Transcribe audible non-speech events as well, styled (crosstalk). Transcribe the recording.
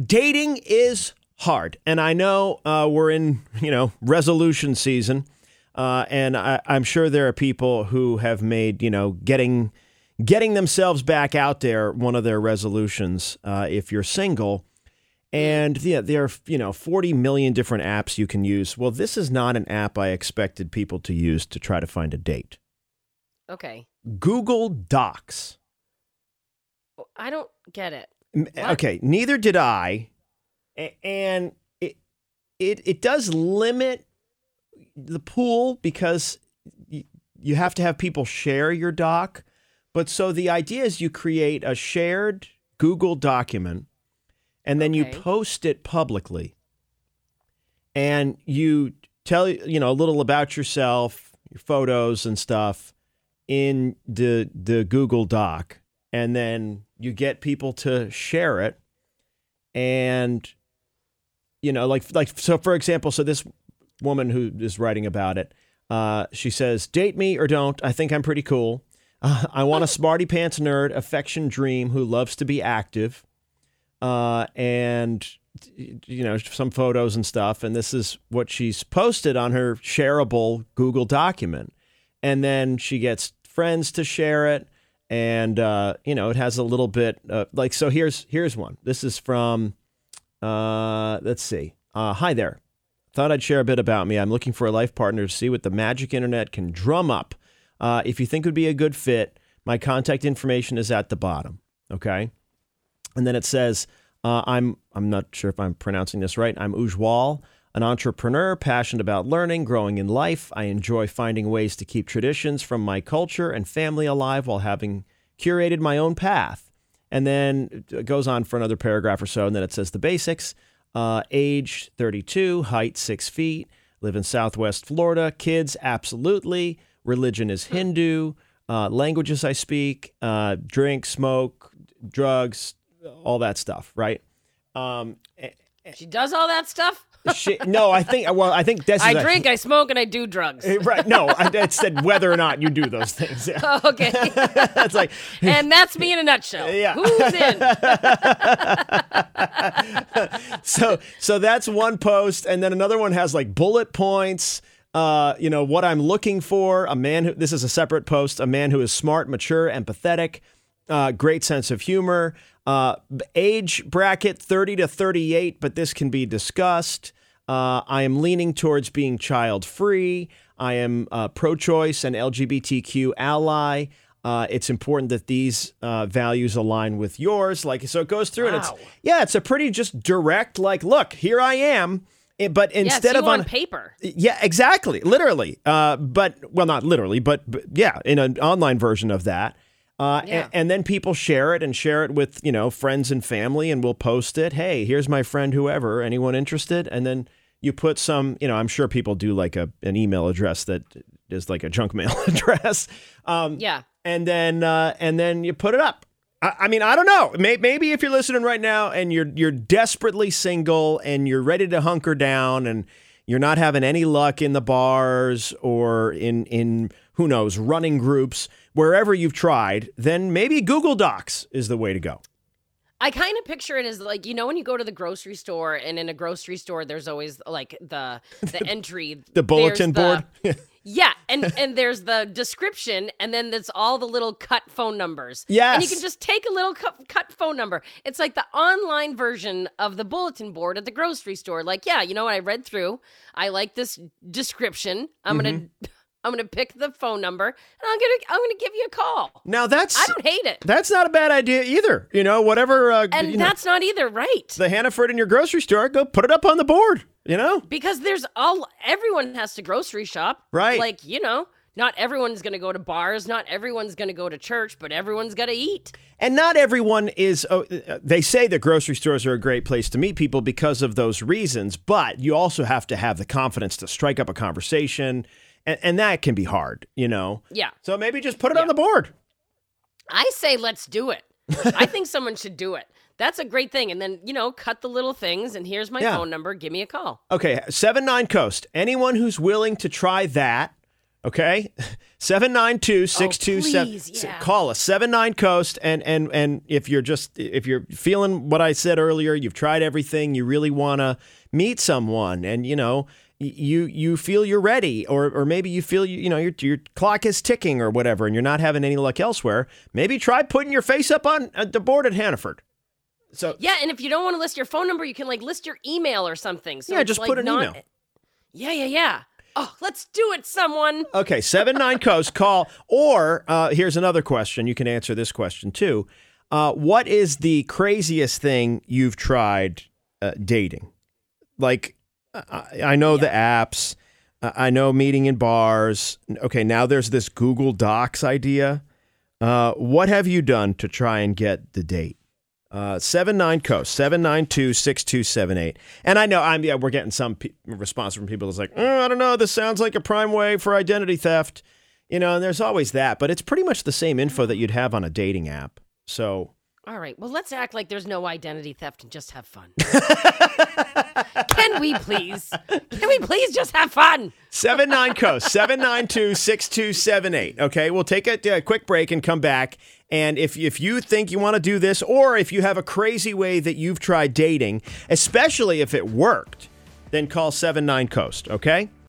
dating is hard, and I know uh, we're in you know resolution season, uh, and I, I'm sure there are people who have made you know getting getting themselves back out there one of their resolutions. Uh, if you're single. And yeah, there are you know 40 million different apps you can use. Well, this is not an app I expected people to use to try to find a date. Okay. Google Docs. I don't get it. What? Okay, neither did I. and it it it does limit the pool because you have to have people share your doc. But so the idea is you create a shared Google document, and then you post it publicly, and you tell you know a little about yourself, your photos and stuff in the the Google Doc, and then you get people to share it, and you know, like like so. For example, so this woman who is writing about it, uh, she says, "Date me or don't. I think I'm pretty cool. Uh, (laughs) I want a smarty pants nerd, affection dream who loves to be active, uh, and." You know, some photos and stuff. And this is what she's posted on her shareable Google document and then she gets friends to share it and uh, you know it has a little bit uh, like so here's here's one. This is from uh, let's see. Uh, hi there. Thought i'd share a bit about me. I'm looking for a life partner to see what the magic internet can drum up. Uh, if you think would be a good fit my contact information is at the bottom okay? And then it says uh, i'm i'm not sure if i'm pronouncing this right. I'm ujwal an entrepreneur passionate about learning, growing in life. I enjoy finding ways to keep traditions from my culture and family alive while having curated my own path. And then it goes on for another paragraph or so, and then it says the basics uh, age 32, height six feet, live in Southwest Florida, kids, absolutely. Religion is Hindu, uh, languages I speak, uh, drink, smoke, drugs, all that stuff, right? Um, She does all that stuff. She, no, I think. Well, I think I a- drink, I smoke, and I do drugs. right. No, I, it said whether or not you do those things. Yeah. (laughs) Okay. (laughs) that's like, and that's me in a nutshell. Yeah. Who's in? (laughs) so, so that's one post, and then another one has like bullet points. Uh, you know what I'm looking for. A man who. This is a separate post. A man who is smart, mature, empathetic, uh, great sense of humor. Uh, age bracket 30 to 38, but this can be discussed. Uh, I am leaning towards being child free. I am uh, pro choice and LGBTQ ally. Uh, it's important that these uh, values align with yours. Like, so it goes through and it's, yeah, it's a pretty just direct, like, look, here I am. Eh, But instead you of on on paper. yeah, exactly, literally. Uh, but well, not literally, but, but yeah, in an online version of that. Uh, Yeah. and, and then people share it and share it with you know friends and family, and we'll post it. Hey, here's my friend, whoever. Anyone interested? And then you put some. You know, I'm sure people do like a an email address that is like a junk (laughs) mail address. Um, Yeah. and then uh, and then you put it up. I, I mean, I don't know. May, maybe if you're listening right now and you're you're desperately single and you're ready to hunker down and you're not having any luck in the bars or in in who knows running groups wherever you've tried, then maybe Google Docs is the way to go. I kind of picture it as like you know when you go to the grocery store and in a grocery store there's always like the the (laughs) entry The bulletin there's the- board. (laughs) Yeah, and (laughs) and there's the description, and then there's all the little cut phone numbers. and you can just take a little cut, cut phone number. It's like the online version of the bulletin board at the grocery store. Like, yeah, you know what? I read through. I like this description. I'm Mm-hmm. gonna (laughs) I'm gonna pick the phone number, and I'm gonna I'm gonna give you a call. now that's I don't hate it, that's not a bad idea either. You know, whatever. Uh, and you know, that's not either right. the Hannaford in your grocery store. Go put it up on the board. You know. because there's all everyone has to grocery shop Right. like you know not everyone's gonna go to bars not everyone's gonna go to church but everyone's gotta eat And not everyone is, oh, uh, they say that grocery stores are a great place to meet people because of those reasons, but you also have to have the confidence to strike up a conversation. And, and that can be hard, you know? yeah So maybe just put it on the board. i say let's do it i think someone should do it that's a great thing and then you know cut the little things and here's my Yeah. phone number give me a call Okay, 7 9 Coast. Anyone who's willing to try that, Okay, (laughs) seven nine two six two seven. Oh, please, yeah. Call us seven nine coast, and and and if you're just if you're feeling what I said earlier, you've tried everything, you really want to meet someone, and you know you you feel you're ready, or or maybe you feel you you know your your clock is ticking or whatever, and you're not having any luck elsewhere. Maybe try putting your face up on uh, the board at Hannaford. So Yeah, and if you don't want to list your phone number, you can like list your email or something. So Yeah, just like, put an not- email. Yeah, yeah, yeah. Oh, let's do it, someone. Okay, seven nine (laughs) coast call. Or uh, here's another question. You can answer this question too. Uh, what is the craziest thing you've tried uh, dating? Like, I, I know the apps. I I know meeting in bars. Okay, now there's this Google Docs idea. Uh, what have you done to try and get the date? Uh, seven nine coast seven nine two six two seven eight. And I know I'm yeah we're getting some pe- response from people that's like oh, I don't know this sounds like a prime way for identity theft, you know. And there's always that, but it's pretty much the same info that you'd have on a dating app. So All right, well, let's act like there's no identity theft and just have fun. (laughs) Can we please? Can we please just have fun? seven nine coast (laughs) seven nine two six two seven eight. Okay, we'll take a, a quick break and come back. And if if you think you want to do this, or if you have a crazy way that you've tried dating, especially if it worked, then call seven nine coast. Okay.